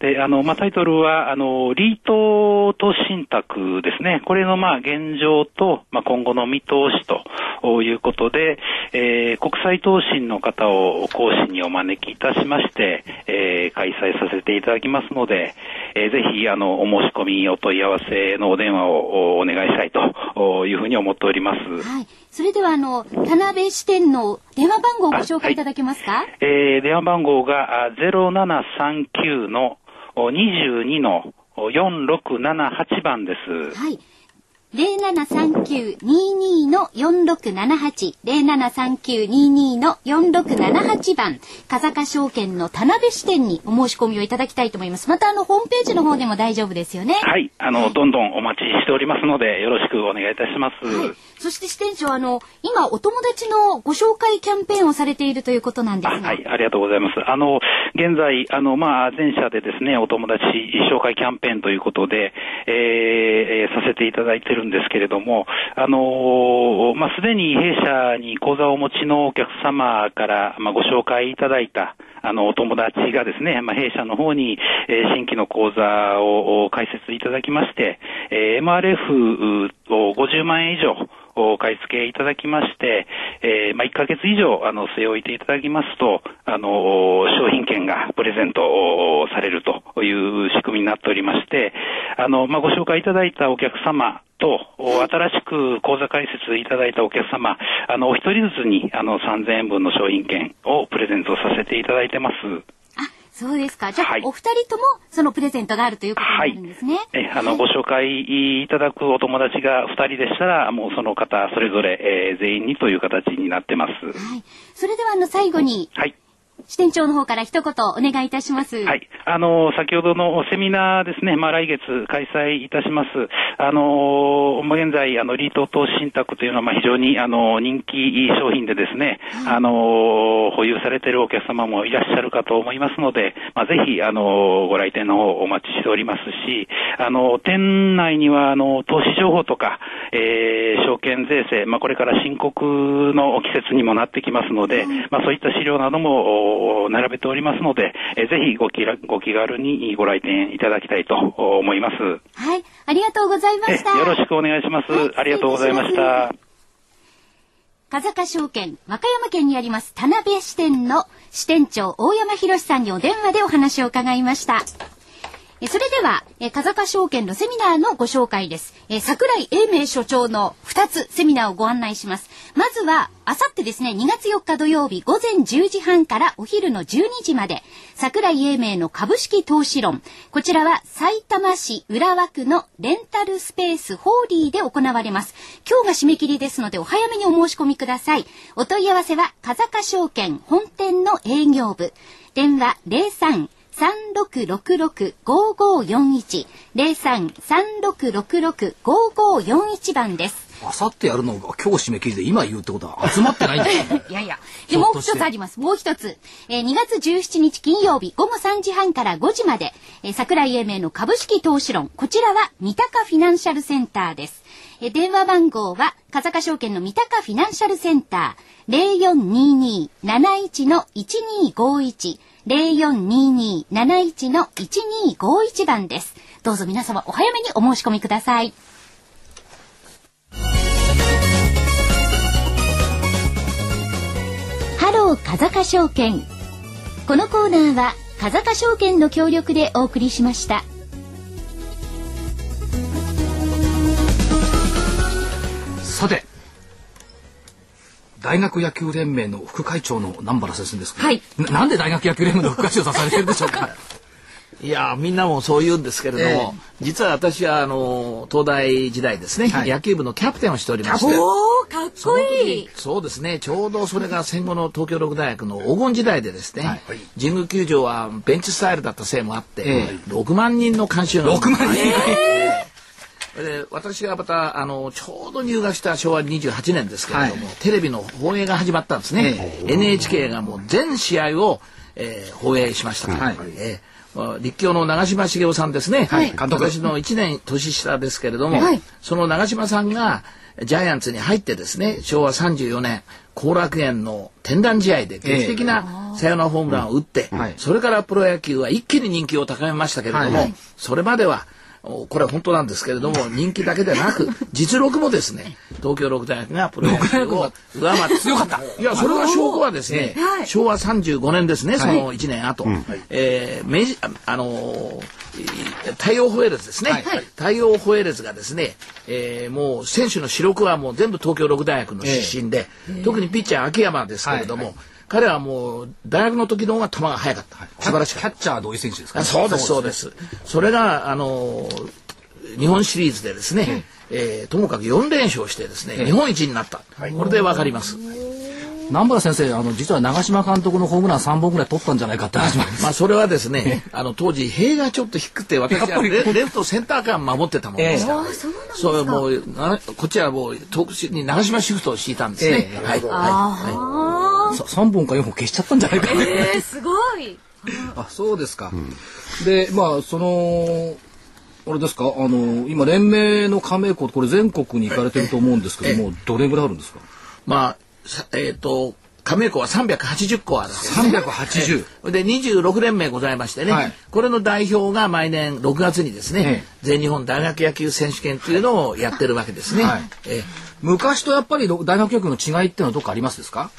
S6: で、あの、まあ、タイトルは、あの、リート投資信託ですね。これの、まあ、現状と、まあ、今後の見通しということで、えー国際投信の方を講師にお招きいたしまして、えー開催させていただきますので、えーぜひ、あの、お申し込み、お問い合わせのお電話をおお願いしたいというふうに思っております。
S2: はい。それではあの、田辺支店の電話番号をご紹介いただけますか？
S6: えー電話番号があ0739のお22のお4678番です。
S2: はい。0739-22の4678、0739-22の4678番、風賀証券の田辺支店にお申し込みをいただきたいと思います。またあの、ホームページの方でも大丈夫ですよね。
S6: はい。あの、どんどんお待ちしておりますので、よろしくお願いいたします。
S2: はい。そして支店長、あの、今お友達のご紹介キャンペーンをされているということなんですが。
S6: あはい、ありがとうございます。あの、現在、あの、まあ、全社でですね、お友達紹介キャンペーンということで、えーえーさせていただいてるんですけれども、あのまあ、すでに弊社に口座をお持ちのお客様から、まあ、ご紹介いただいた、あの、お友達がですね、まあ、弊社の方に、えー新規の口座を開設いただきまして、えー MRF を50万円以上、お買い付けいただきまして、えーまあ、1ヶ月以上、あの、据え置いていただきますと、あの、商品券がプレゼントされるという仕組みになっておりまして、あの、まあ、ご紹介いただいたお客様と、お新しく口座開設いただいたお客様、あの、お一人ずつに、あの、3000円分の商品券をプレゼントさせていただいてます。
S2: あ、そうですか。じゃあ、
S6: はい
S2: お二人ともそのプレゼントがあるということになるんですね。
S6: え、あの、ご紹介いただくお友達が2人でしたら、もうその方、それぞれ、えー全員にという形になってます。
S2: はい。それではあの、最後に、
S6: はい。
S2: 支店長の方から一言お願いいたします。
S6: はい。あの、先ほどのセミナーですね、まあ来月開催いたします。あの、まあ現在、あの、リート投資信託というのは、まあ非常に、あの、人気商品でですね、あの、保有されているお客様もいらっしゃるかと思いますので、まあぜひ、あの、ご来店の方お待ちしておりますし、あの、店内には、あの、投資情報とか、えー証券税制、まあこれから申告の季節にもなってきますので、まあそういった資料などもお並べておりますので、えーぜひご気らご気軽にご来店いただきたいと思います。
S2: はい。ありがとうございま
S6: え
S2: した。
S6: よろしくお願いします。
S2: はい
S6: ありがとうございました。
S2: 風賀証券、和歌山県にあります田辺支店の支店長大山博さんにお電話でお話を伺いました。えそれでは、え風賀証券のセミナーのご紹介です。え桜井英明所長の2つセミナーをご案内します。まずは、あさってですね、2月4日土曜日午前10時半からお昼の12時まで、桜井英明の株式投資論。こちらは埼玉市浦和区のレンタルスペースホーリーで行われます。今日が締め切りですのでお早めにお申し込みください。お問い合わせは、風賀証券本店の営業部。電話03 03-3666-5541 03-3666-5541番です。
S1: あさってやるのが今日締め切りで今言うってことは集まってないんだす、ね、*laughs*
S2: いやいや。で、もう一つあります。もう一つ。えー、2月17日金曜日午後3時半から5時まで、えー、桜井英明の株式投資論。こちらは三鷹フィナンシャルセンターです。えー、電話番号は、風か証券の三鷹フィナンシャルセンター0422-71-1251 0422-71-1251番です。どうぞ皆様お早めにお申し込みください。ハロー風賀証券。このコーナーは風賀証券の協力でお送りしました。
S1: さて大学野球連盟の副会長の南原先生ですけど、
S2: はい。
S1: ななんで大学野球連盟の副会長をされてるんでしょうか？*laughs*
S5: いやみんなもそう言うんですけれども、実は私はあの東大時代ですね、
S1: はい。
S5: 野球部のキャプテンをしておりまして。
S2: おー、かっこいい。
S5: そうですねちょうどそれが戦後の東京六大学の黄金時代でですね、神宮球場はベンチスタイルだったせいもあって、
S1: え
S5: 6万人の観衆が
S1: 6万人、
S5: で私がまたあのちょうど入学した昭和28年ですけれども、
S1: はい。
S5: テレビの放映が始まったんですね、NHK がもう全試合を、えー放映しました。と、
S1: はい。
S5: えー立教の長嶋茂雄さんですね、
S1: はい。監督。
S5: 私の1年年下ですけれども、
S2: はい。
S5: その長嶋さんがジャイアンツに入ってですね昭和34年後楽園の天覧試合で劇的なサヨナラホームランを打って、
S1: はい。
S5: それからプロ野球は一気に人気を高めましたけれども、
S1: はい。
S5: それまではおこれは本当なんですけれども人気だけでなく *laughs* 実力もですね東京六大学がプロ野球を上回って強かった。いやそれは証拠はですね、昭和35年ですねその1年後、えー明治ああのー太陽ホエールズですね、
S1: はい。
S5: 太陽ホエールズがですね、えーもう選手の主力はもう全部東京六大学の出身で、特にピッチャー秋山ですけれども、彼はもう大学の時の方が球が速かった、素晴らしかった。
S1: キャッチャー土井選手ですか、
S5: あそうですそうです。それがあのー日本シリーズでですね、えーともかく4連勝してですね、日本一になった、これでわかります、
S1: 南原先生あの実は長嶋監督のホームラン3本ぐらい取ったんじゃないかって話もます。
S5: まあそれはですねあの当時塀がちょっと低くて私はレレフトセンター間守ってたもんですから、そうもうなこっちはもう遠くに長島シフトを敷いたんですね、
S1: ええ。
S5: はい、は
S1: さ3本か4本消しちゃったんじゃないかって、
S2: えー、すごい。*laughs*
S1: あそうですか、でまあそのあれですかあの今連盟の加盟校これ全国に行かれてると思うんですけどもどれぐらいあるんですか？
S5: い、まあさえっ、と加盟校は380校あるんですね。
S1: 380
S5: で26連盟ございましてね、
S1: はい。
S5: これの代表が毎年6月にですね、
S1: え
S5: 全日本大学野球選手権というのをやってるわけですね。
S1: はい。
S5: ええ。
S1: 昔とやっぱり大学野球の違いっていうのはどっかありますですか？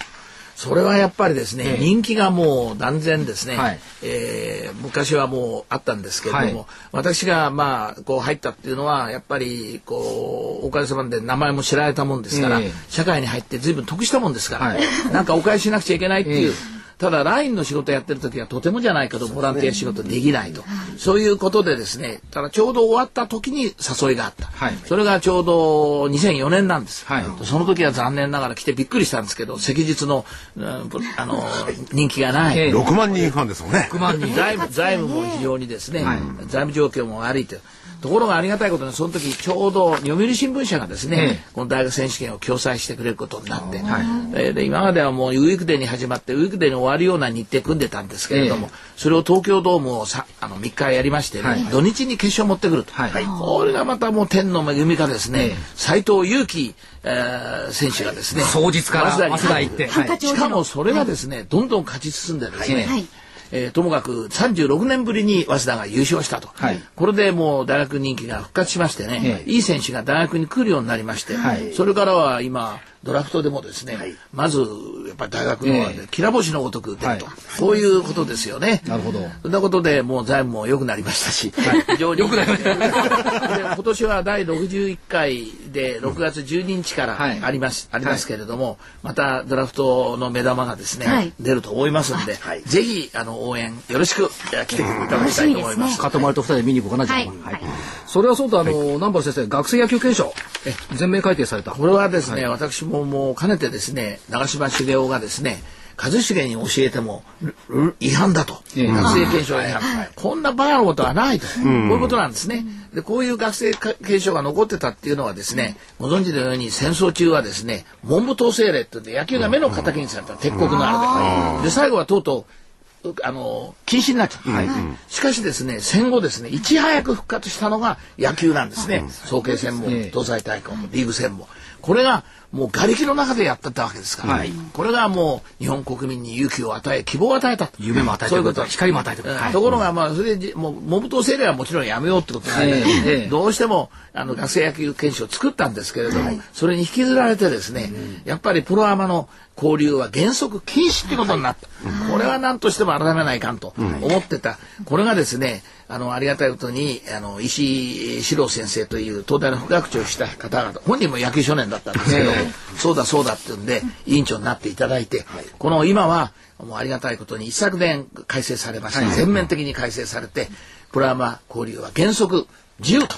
S5: それはやっぱりですね、
S1: ええ。
S5: 人気がもう断然ですね、
S1: はい。
S5: えー昔はもうあったんですけれども、
S1: はい。
S5: 私がまあこう入ったっていうのはやっぱりこうおかげさまで名前も知られたもんですから、
S1: ええ。
S5: 社会に入って随分得したもんですから、
S1: はい。
S5: なんかお返ししなくちゃいけないっていう。
S1: ええ
S5: ただラインの仕事やってる時はとてもじゃないけどボランティア仕事できないと、そういうことでですねただちょうど終わった時に誘いがあった、
S1: はい。
S5: それがちょうど2004年なんです、
S1: はい。
S5: その時は残念ながら来てびっくりしたんですけど昔日のうんあの人気がない、
S1: ええ。
S4: 6万人ファンですもんね。
S1: 6万人。
S5: 財務財務も非常にですね、財務状況も悪いと。ところがありがたいことにその時ちょうど読売新聞社がですね、
S1: ええ。
S5: この大学選手権を共催してくれることになって、えーで今まではもうウィークデーに始まってウィークデーに終わるような日程組んでたんですけれども、
S1: え
S5: それを東京ドームをさあの3日やりましてね、
S1: はい。
S5: 土日に決勝持ってくると、
S1: はい。
S5: これがまたもう天の恵みかですね。
S1: ええ。
S5: 斎、藤佑樹、えー選手がですね
S1: 早日から
S5: 早稲田に
S1: 行って。はい
S5: しかもそれがですね、どんどん勝ち進んでですね、
S2: はい
S5: えーともかく36年ぶりに早稲田が優勝したと、
S1: はい。
S5: これでもう大学人気が復活しましてね、
S1: え。
S5: いい選手が大学に来るようになりまして、
S1: はい。
S5: それからは今ドラフトでもですね、まずやっぱり大学のきら星のごとく出ると、
S1: はい。
S5: そういうことですよね。
S1: なるほど。
S5: そんなことでもう財務も良くなりましたし、非常に。良くなりました。*laughs* で今年は第61回で6月12日から
S1: はい。
S5: あります、ありますけれども、またドラフトの目玉がですね、
S2: はい。
S5: 出ると思いますんで、ぜひあの応援よろしくえー来ていただきたいと思います。
S1: かとまりと二人で見に行こうかな
S2: はい。
S1: はい。それはそうとあの、南原先生学生野球憲章全面改定された。
S5: これはですね、私ももうかねてですね長嶋茂雄がですね一茂に教えても違反だと、学生検証違反、こんなバカなことはないと、こういうことなんですね。でこういう学生検証が残ってたっていうのはですね、ご存知のように戦争中はですね文部統制令って野球が目の敵にされた鉄国のあれで。で最後はとうとうあの禁止になっちゃった、しかしですね戦後ですねいち早く復活したのが野球なんですね、早慶戦も東西大会もリーグ戦も。これがもう瓦礫の中でやってたわけですから、これがもう日本国民に勇気を与え希望を与えた
S1: 夢も与えて
S5: そういうこと。
S1: 光も与えてくれた、
S5: ところがまあそれでもう文部統制令はもちろんやめようってことで、
S1: ええええ。
S5: どうしてもあの学生野球検証を作ったんですけれども、それに引きずられてですね、やっぱりプロアマの交流は原則禁止ってことになった、これは何としても改めないかんと思ってた、これがですねあのありがたいことにあの石井史郎先生という東大の副学長をした方々本人も野球少年だったんですけど、そうだそうだって言うんで委員長になっていただいて、この今はもうありがたいことに一昨年改正されまして、全面的に改正されてプロアマ交流は原則自由と。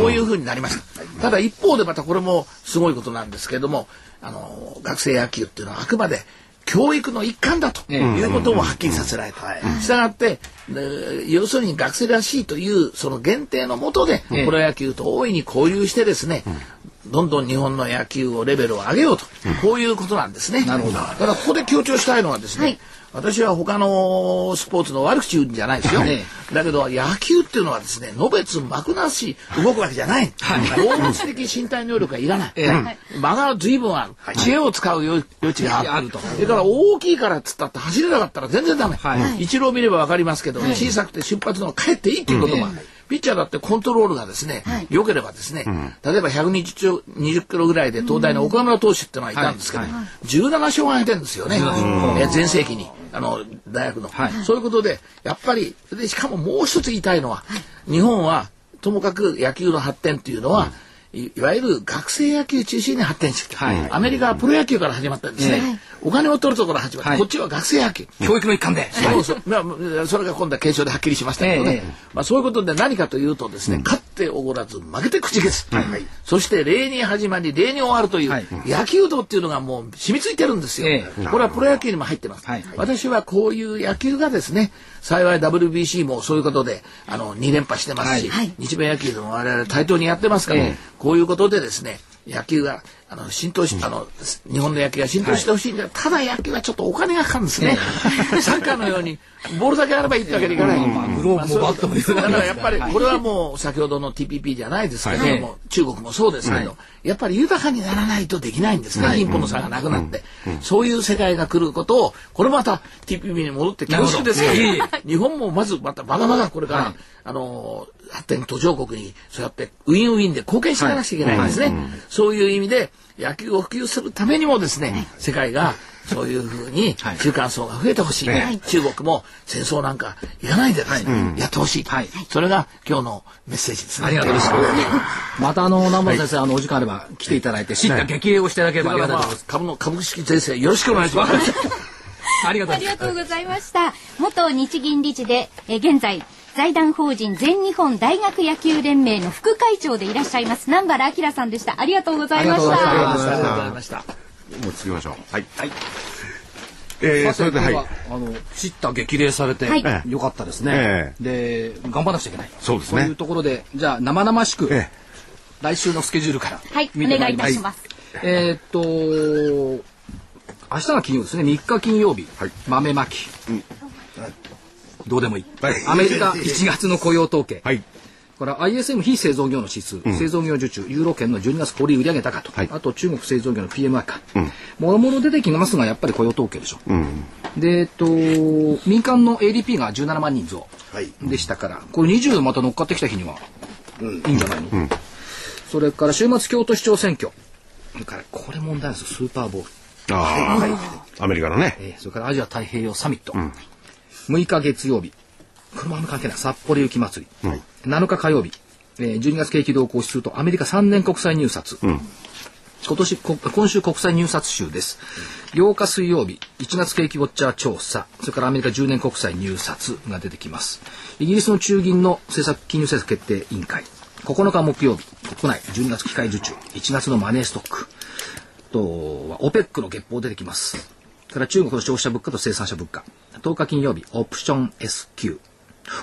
S5: こういうふうになりました。ただ一方でまたこれもすごいことなんですけれども、あの、学生野球っていうのはあくまで教育の一環だということもはっきりさせられた。したがって、で要するに学生らしいというその限定のもとで、プロ野球と大いに交流してですね、どんどん日本の野球をレベルを上げようと、こういうことなんですね。なるほど。ただここで強調したいのはですね、
S2: はい
S5: 私は他のスポーツの悪口言うんじゃないですよ。だけど野球っていうのはですね、のべつ幕なし動くわけじゃない。動物的身体能力がいらない。間が随分ある。知恵を使う余余地がある。
S1: と
S5: それから大きいからっつったって走れなかったら全然ダメ。一郎見ればわかりますけど、小さくて出発のかえっていいっていうこともある。ピッチャーだってコントロールがですね、良ければですね、例えば120キロぐらいで東大の岡村投手っていうのがいたんですけど、17勝が挙げてるんですよね、え全盛期に、あの、大学の。そういうことで、やっぱり、でしかももう一つ言いたいのは、日本は、ともかく野球の発展っていうのは、いいわゆる学生野球中心に発展してきた、
S1: はい。
S5: アメリカはプロ野球から始まったんですね、お金を取るところから始まった、
S1: はい。
S5: こっちは学生野球、
S1: 教育の一環で。
S5: そうそう。まあ、それが今度は検証ではっきりしましたけどね。
S1: ええ。
S5: まあ、そういうことで何かというとですね、勝っておごらず、負けて口消す。そして、礼に始まり、礼に終わるという、
S1: はい。
S5: 野球道っていうのがもう染みついてるんですよ。
S1: え
S5: これはプロ野球にも入ってます。
S1: はい。
S5: 私はこういう野球がですね、幸い WBC もそういうことで、あの、2連覇してますし、
S2: はい。
S5: 日米野球でも我々対等にやってますから、
S1: ええ
S5: こういうことでですね、野球が、あの、浸透し、あの、日本の野球が浸透してほしいんだ。けど、ただ野球はちょっとお金がかかるんですね。サッカーのように、ボールだけあればいいってわけにいかない。まあ
S1: グローブもバットも
S5: だからやっぱり、これはもう先ほどの TPP じゃないですけども、中国もそうですけど、やっぱり豊かにならないとできないんですね。貧富の差がなくなって。そういう世界が来ることを、これまた TPP に戻って恐縮です。け
S1: なるほど。いえい
S5: ど、日本もまずまたまだまだこれから、あの、発展途上国にそうやってウィンウィンで貢献していかなきゃいけないんですね。そういう意味で野球を普及するためにもですね、世界がそういうふうに *laughs* 中間層が増えてほしい、中国も戦争なんかいらないでですね、やってほしい、
S1: はい。
S5: それが今日のメッセージですね。
S1: ありがとうございます。またあの南原先生、あのお時間あれば来ていただいて、しっかり激励をしていただければありがたいと思います。
S5: 株の株式税制よろしくお願いします。
S1: ありがとう
S2: あ
S1: ございます。
S2: りがとうございました。元日銀理事で、えー現在、財団法人全日本大学野球連盟の副会長でいらっしゃいます、南原明さんでした。ありがとうございました。
S5: ありがとうございました。
S4: もう次行きましょう。はい。はい。えー、それで、はい。
S1: あの、知った激励されて、
S2: はい
S1: よかったですね。で、頑張らなくちゃいけない。
S4: そうですね
S1: そういうところで、じゃあ、生々しく、
S4: え
S1: 来週のスケジュールから、
S2: はい、お
S1: 見てま
S2: 願いい
S1: いります。
S2: たします。
S1: えーっと、明日が金曜ですね、3日金曜日、
S4: はい
S1: 豆まき、どうでもいい、
S4: はい。
S1: アメリカ1月の雇用統計、
S4: はい。
S1: これは ISM 非製造業の指数、製造業受注、ユーロ圏の12月小売売上高と、
S4: はい。
S1: あと中国製造業の PMI か、もろもろ出てきますが、やっぱり雇用統計でしょ。で、えっと、民間の ADP が17万人増でしたから、これ20また乗っかってきた日には、いいんじゃないの、それから週末京都市長選挙。それから、これ問題ですよ、スーパーボール。
S4: ああ、アメリカのね。
S1: えーそれからアジア太平洋サミット、6日月曜日。これもあんま関係ない札幌雪まつり、7日火曜日、えー12月景気動向指数とアメリカ3年国債入札、今年こ今週国債入札週です。8日水曜日1月景気ウォッチャー調査。それからアメリカ10年国債入札が出てきます。イギリスの中銀の政策金融政策決定委員会。9日木曜日国内12月機械受注。1月のマネーストック。あとは OPEC の月報出てきますから中国の消費者物価と生産者物価。10日金曜日、オプション S q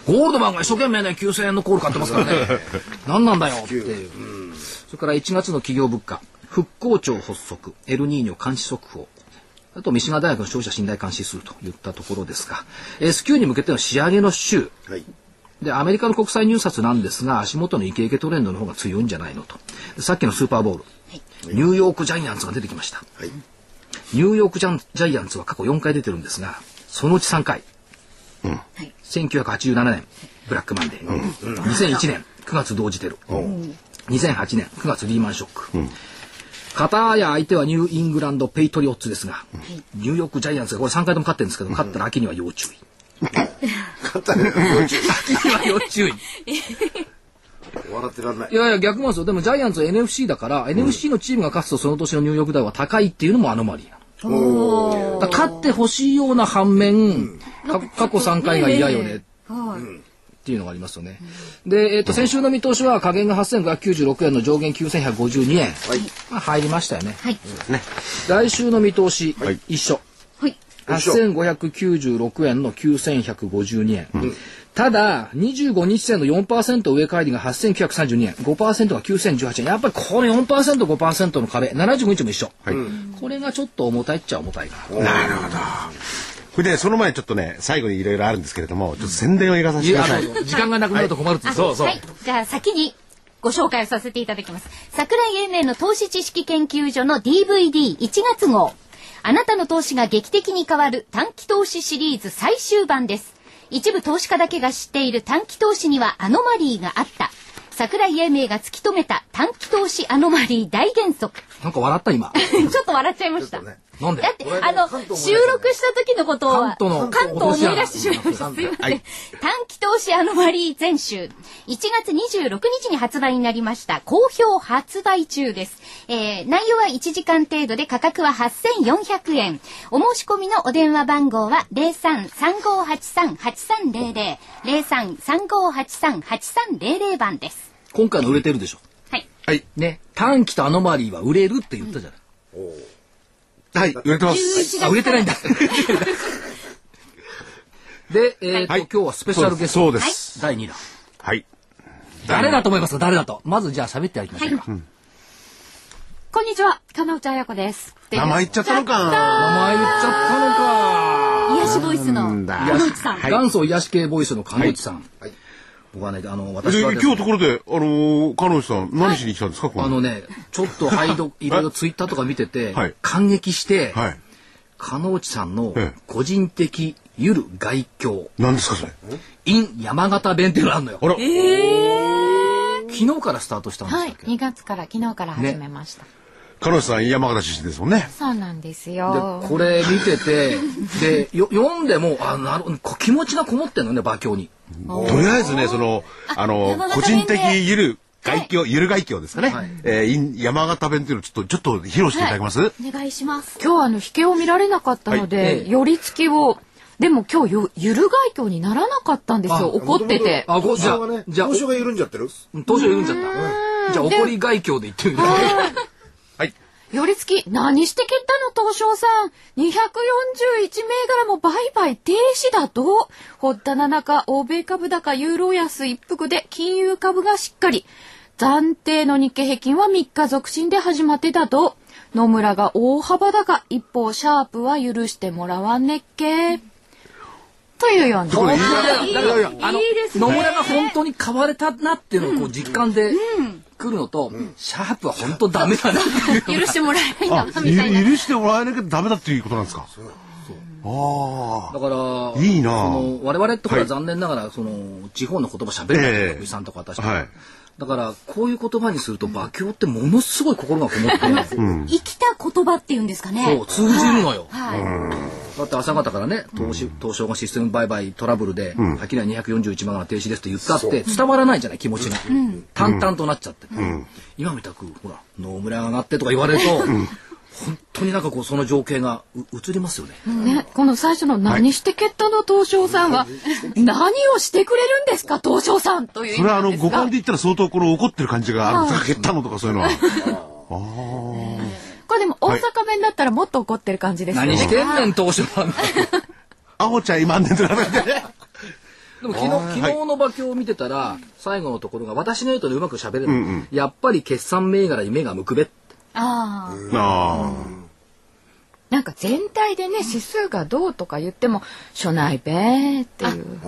S1: ゴールドマンが一生懸命ね、9000円のコール買ってますからね。*laughs* 何なんだよっていう。それから1月の企業物価。復興庁発足、エルニーニョ監視速報。あと、ミシガン大学の消費者信頼監視数といったところですが、S q に向けての仕上げの週。
S3: はい。
S1: で、アメリカの国債入札なんですが、足元のイケイケトレンドの方が強いんじゃないのと。でさっきのスーパーボール、ニューヨークジャイアンツが出てきました。
S3: はい。
S1: ニューヨークジャンジャイアンツは過去4回出てるんですが、そのうち3回。1987年、ブラックマンデー。2001年、9月同時テロ。2008年、9月リーマンショック。片や相手はニューイングランド・ペイトリオッツですが、ニューヨークジャイアンツがこれ3回とも勝ってるんですけど、勝ったら秋には要注意。
S3: 簡単に
S1: 秋には要注意。*laughs*
S3: 笑ってらんない
S1: い。やいや、逆もですよ。でもジャイアンツは NFC だから、NFC のチームが勝つとその年のニューヨーク大は高いっていうのもアノマリーなの。勝ってほしいような反面、か過去3回が嫌よねっていうのがありますよね。で、えっ、と、先週の見通しは下限が8596円の上限9152円。まあ入りましたよね。
S2: はい。
S1: 来週の見通し、
S4: はい
S1: 一緒。
S2: はい。
S1: 8596円の9152円。ただ、25日線の4%上返りが8932円、5%が9018円。やっぱりこの4%、5%の壁、75日も一緒。これがちょっと重たいっちゃ重たいかな。
S4: なるほど。これで、その前にちょっとね、最後にいろいろあるんですけれども、ちょっと宣伝を言わさせてください。
S1: 時間がなくなると困るって。そうそう
S2: はい。じゃあ先にご紹介をさせていただきます。桜井英明の投資知識研究所の DVD1 月号。あなたの投資が劇的に変わる短期投資シリーズ最終版です。一部投資家だけが知っている短期投資にはアノマリーがあった。桜井英明が突き止めた短期投資アノマリー大原則。
S1: なんか笑った今。*laughs*
S2: ちょっと笑っちゃいました。
S3: ね
S1: なんで？
S2: だって、あの、収録した時のことは、
S1: 関東の
S2: 関東を思い出してしまいました。すいません。短期投資アノマリー全集。1月26日に発売になりました。好評発売中です。えー、内容は1時間程度で価格は8400円。お申し込みのお電話番号は03-3583-8300。03-3583-8300番です。
S1: 今回の売れてるでしょ。
S2: はい。
S4: はい。
S1: ね。短期とアノマリーは売れるって言ったじゃない。
S4: はい、売れてます。
S2: 11月
S1: あ、売れてないんだ。*laughs* で、えっ、と、
S4: はい
S1: 今日はスペシャルゲスト。
S4: そうです。
S1: 第2弾。
S4: はい。
S1: 誰だと思いますか？誰だと。まずじゃあ喋ってやりましょうか。
S7: こんにちは、金内彩子です。
S4: 名前言っちゃったのか。
S1: 名前言っちゃったのか。
S2: 癒しボイスの。金内さん。
S1: 元祖癒し系ボイスの金内さん。
S3: はい
S1: 僕はね、あの、
S4: で
S1: 私はね
S4: 今日ところで、あのー、彼女さん、何しに来たんですか、こ
S1: あのね、ちょっと拝読、いろいろツイッターとか見てて、
S4: はい
S1: 感激して、
S4: はい。
S1: 金内さんの
S4: ええ
S1: 個人的ゆる外境、
S4: 何ですか、それ
S1: ？in 山形弁っていうのがあるのよ。
S4: あら。
S1: 昨日からスタートしたんで
S7: はい、
S1: したっけ、
S7: 2月から昨日から始めました。
S4: 彼女さん、山形出身ですもんね。
S7: そうなんです
S1: で
S7: よ。
S1: これ見ててでよ読んでもあなる気持ちがこもってんのね馬鏡に
S4: とりあえずね、その、あの個人的ゆる外境、ゆる外境ですかね。
S1: はい。
S4: え山形弁っていうのをちょっと、ちょっと披露していただけます、
S2: お願いします。
S7: 今日あの、引けを見られなかったので、
S1: はい。ええ
S7: 寄り付きを、でも今日よ、ゆる外境にならなかったんです
S1: あ
S7: よ。怒ってて。
S1: あごじゃあ
S3: がね、
S1: じゃあ
S3: 交渉が緩ん。じゃってる
S1: 当初言うん。じゃった、じゃあ怒り外境で言ってみる
S4: はい。
S7: 寄り付き、何して蹴ったの東証さん。241銘柄も売買停止だと。堀田七中、欧米株高、ユーロ安一服で金融株がしっかり。暫定の日経平均は3日続伸で始まってたと。野村が大幅高、一方シャープは許してもらわんねっけ。というような。
S1: いやいやだからあの
S2: いいですね
S1: 野村が本当に買われたなっていうのをこう実感で来るのと、シャープは本当ダメだな *laughs*
S2: 許してもらえない
S4: あ、
S2: な、みたいな。
S4: 許してもらえなきゃダメだっていうことなんですか？ああ。
S1: だから
S4: いいな
S1: その我々ってほ
S4: はい。
S1: ら残念ながらその地方の言葉喋れない
S4: ええ。
S1: 福井さんとか私とか、
S4: はい
S1: だからこういう言葉にすると馬鏡ってものすごい心がこもって、
S2: 生きた言葉っていうんですかね。
S1: そう通じるのよ、
S2: はい。
S1: だって朝方からね投資東証がシステム売買トラブルで、秋には241万が停止ですって言ったって伝わらないじゃない気持ちが、淡々となっちゃって、今みたくほら野村が上がってとか言われると、本当になんかこうその情景がう映りますよね、
S7: ね、この最初の何して蹴ったの東証さんは、何をしてくれるんですか東証さんという意味
S4: それはあの、五感で言ったら相当この怒ってる感じがある。んですか蹴ったのとかそういうのは。
S7: これでも大阪弁だったらもっと怒ってる感じですよね。
S1: 何してんねん東証版 *laughs*
S4: アホちゃん今んねんとなめて。
S1: で。*laughs* も昨日昨日の馬況を見てたら最後のところが私の言うとうまく喋れる、やっぱり決算銘柄に目が向くべって
S7: ああ。
S4: あ
S7: なんか全体でね、指数がどうとか言っても、所内べーっていう。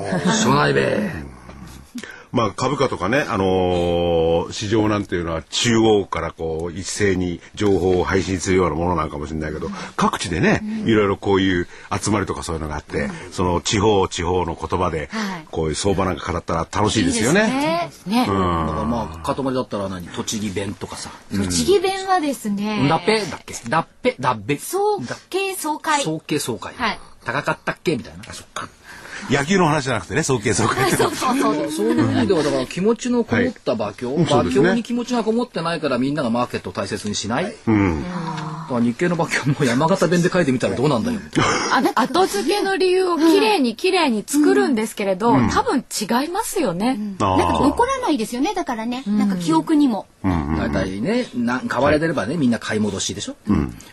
S1: 所内べ
S4: まあ株価とかね、あのー市場なんていうのは中央からこう一斉に情報を配信するようなものなんかもしれないけど、各地でね、いろいろこういう集まりとかそういうのがあって、その地方地方の言葉で
S7: はい。
S4: こういう相場なんか語ったら楽しいですよね。
S7: ね。ね。
S1: だからまあ塊だったら何？栃木弁とかさ。
S2: 栃木弁はですね。
S1: だっぺだっけ？だっぺだっべ
S2: 総計総会。
S1: 総計総会、
S2: はい。
S1: 高かったっけ？みたいな
S4: 野球の話じゃなくてね、早計早計。
S2: そうそうそう。
S1: そういう意味ではだから気持ちのこもった馬況、
S4: うん。そう
S1: 馬
S4: ですね。
S1: 況に気持ちがこもってないからみんながマーケットを大切にしない、
S4: う
S1: 日経の馬況も山形弁で書いてみたらどうなんだよ。
S7: 後付けの理由をきれいにきれいに作るんですけれど、多分違いますよね。
S4: あ
S2: なんか
S4: ー。
S2: 残らないですよね。だからね、なんか記憶にも。
S1: 大体ねな買われてればねみんな買い戻しでしょ、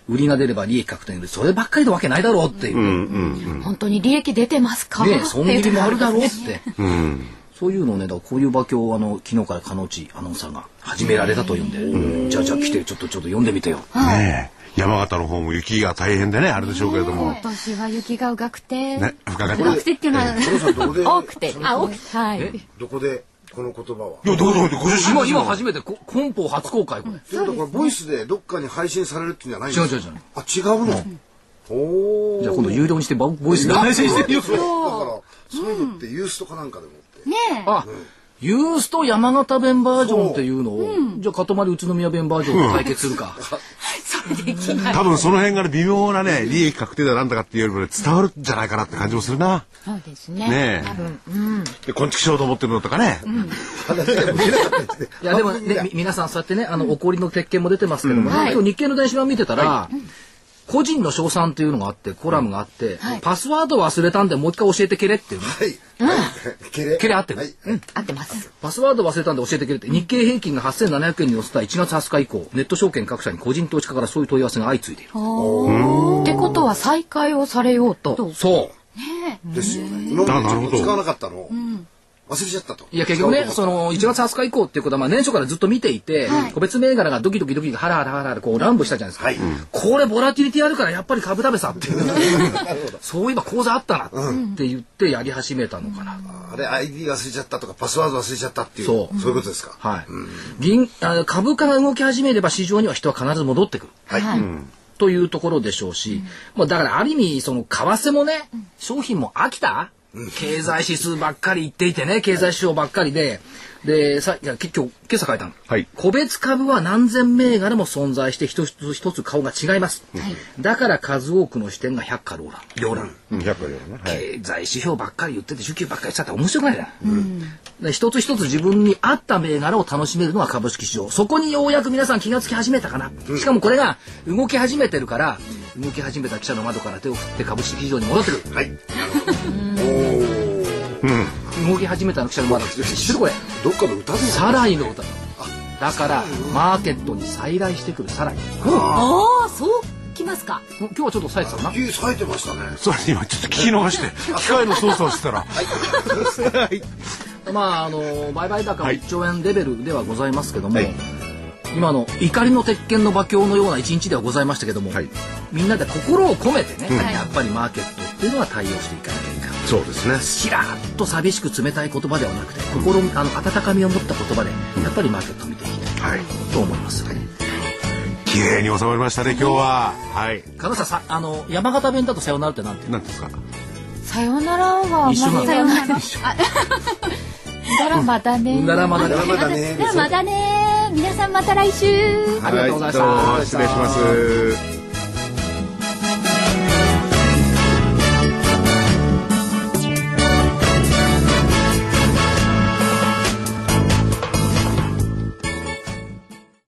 S1: 売りが出れば利益確定でそればっかりのわけないだろうっていう、
S7: 本当に利益出てますか？
S1: ね損切りもあるだろうっ
S7: って。いう
S1: て、そういうのをねだからこういう馬況をあの昨日から加納内アナウンサーが始められたというんで、じゃあじゃあ来てちょっとちょっと読んでみてよ、
S4: ねえ。山形の方も雪が大変でね、あれでしょうけれども。
S7: 今年は雪が多くて、
S4: ね、深かった。
S2: 学生っていうのは、
S3: このさんどこで
S7: 多くて、あ、多くて、はい。
S3: どこでこの言葉は？
S4: いや、どうぞ、ご出身
S1: 今今初めてこ本邦初公開これ、
S3: ということはこれボイスでどっかに配信されるっていうんじゃないんですか？
S1: 違う違う違う。
S3: あ違うの、
S1: じゃあ今度有料にしてボボイスで配信してみよう。*laughs*
S3: だからそういうのってユースとかなんかでもって、
S2: ねえ。
S1: あ、ユースと山形弁バージョンっていうのを、じゃあ塊宇都宮弁バージョンで対決するか。*laughs*
S4: 多分その辺がね、微妙なね、利益確定だなんだかっていうよりもね、伝わるんじゃないかなって感じもするな。
S7: そうですね。
S4: ねえ。
S7: 多分、うん。
S4: で、こんちきしようと思ってるのとかね。
S1: いやでもね、み皆さんそうやってね、あの、怒りの鉄拳も出てますけども、ね。今日日経の電子版見てたら、個人の賞賛っていうのがあって、コラムがあって、パスワード忘れたんでもう一回教えてけれっていう。ね。
S3: はい、ケレ
S1: ケレ合ってる。
S3: はい、
S7: 合ってます。
S1: パスワード忘れたんで教えてくれって、日経平均が8700円に乗せた1月20日以降、ネット証券各社に個人投資家からそういう問い合わせが相次いでいる。
S7: ってことは再開をされようと。
S1: そう。
S3: ですよね。今まで使わなかったの？を忘れちゃったと。
S1: いや結局ね、その1月20日以降っていうことは、まあ年初からずっと見ていて、個別銘柄がドキドキドキハラハラハラハラこう乱舞したじゃないですか。
S3: はい。
S1: これボラティリティあるからやっぱり株食べさっていう。*laughs* そういえば口座あったなって言ってやり始めたのかな。
S3: あれ ID 忘れちゃったとかパスワード忘れちゃったっていう
S1: そう。
S3: そういうことですか？
S1: はい。銀あの株価が動き始めれば市場には人は必ず戻ってくる。
S3: はい、
S1: というところでしょうし、まあだからある意味その為替もね、商品も飽きた、経済指数ばっかり言っていてね、経済指標ばっかりで、で、さ、いや、結局、今朝書いたの。
S4: はい
S1: 個別株は何千銘柄も存在して一つ一つ顔が違います。だから数多くの視点が百花。両乱。
S4: うん、100回だよね。はい。
S1: 経済指標ばっかり言ってて、需給ばっかりしちゃったら面白くないじゃん。で一つ一つ自分に合った銘柄を楽しめるのが株式市場。そこにようやく皆さん気がつき始めたかな。しかもこれが動き始めてるから、動き始めた記者の窓から手を振って株式市場に戻ってくる。
S3: はい
S1: 動き始めたの記者の窓って知ってるこれ。
S3: どっかの歌で
S1: サライの歌だ。だから、マーケットに再来してくるサライ。
S2: ああ、そうきますか。
S1: 今日はちょっと冴えてたかな。
S3: 雪咲いてましたね
S4: それ今ちょっと聞き逃して、機械の操作をしてたら。*laughs*
S1: まあ、あの、売買高は
S4: はい
S1: 1兆円レベルではございますけども、
S3: はい
S1: 今の怒りの鉄拳の馬鏡のような一日ではございましたけども、
S4: はい
S1: みんなで心を込めてね、やっぱりマーケットっていうのは対応していかなきゃいけない。
S4: そうですね。
S1: しらーっと寂しく冷たい言葉ではなくて、心、あの、温かみを持った言葉で、やっぱりマーケットを見ていきたい
S4: はい。
S1: と思います。
S4: 綺麗に収まりましたね、今日は。はい。
S1: 金さんさ、あの、山形弁だとさよならってなんて
S4: 何ですか？
S7: さよならは、
S1: 一緒なの？
S7: さよなら。だらまだね。
S1: うんだらまだね。
S3: まだね
S2: ではまたね。皆さんまた来週。
S1: ありがとうございました
S4: 失礼します。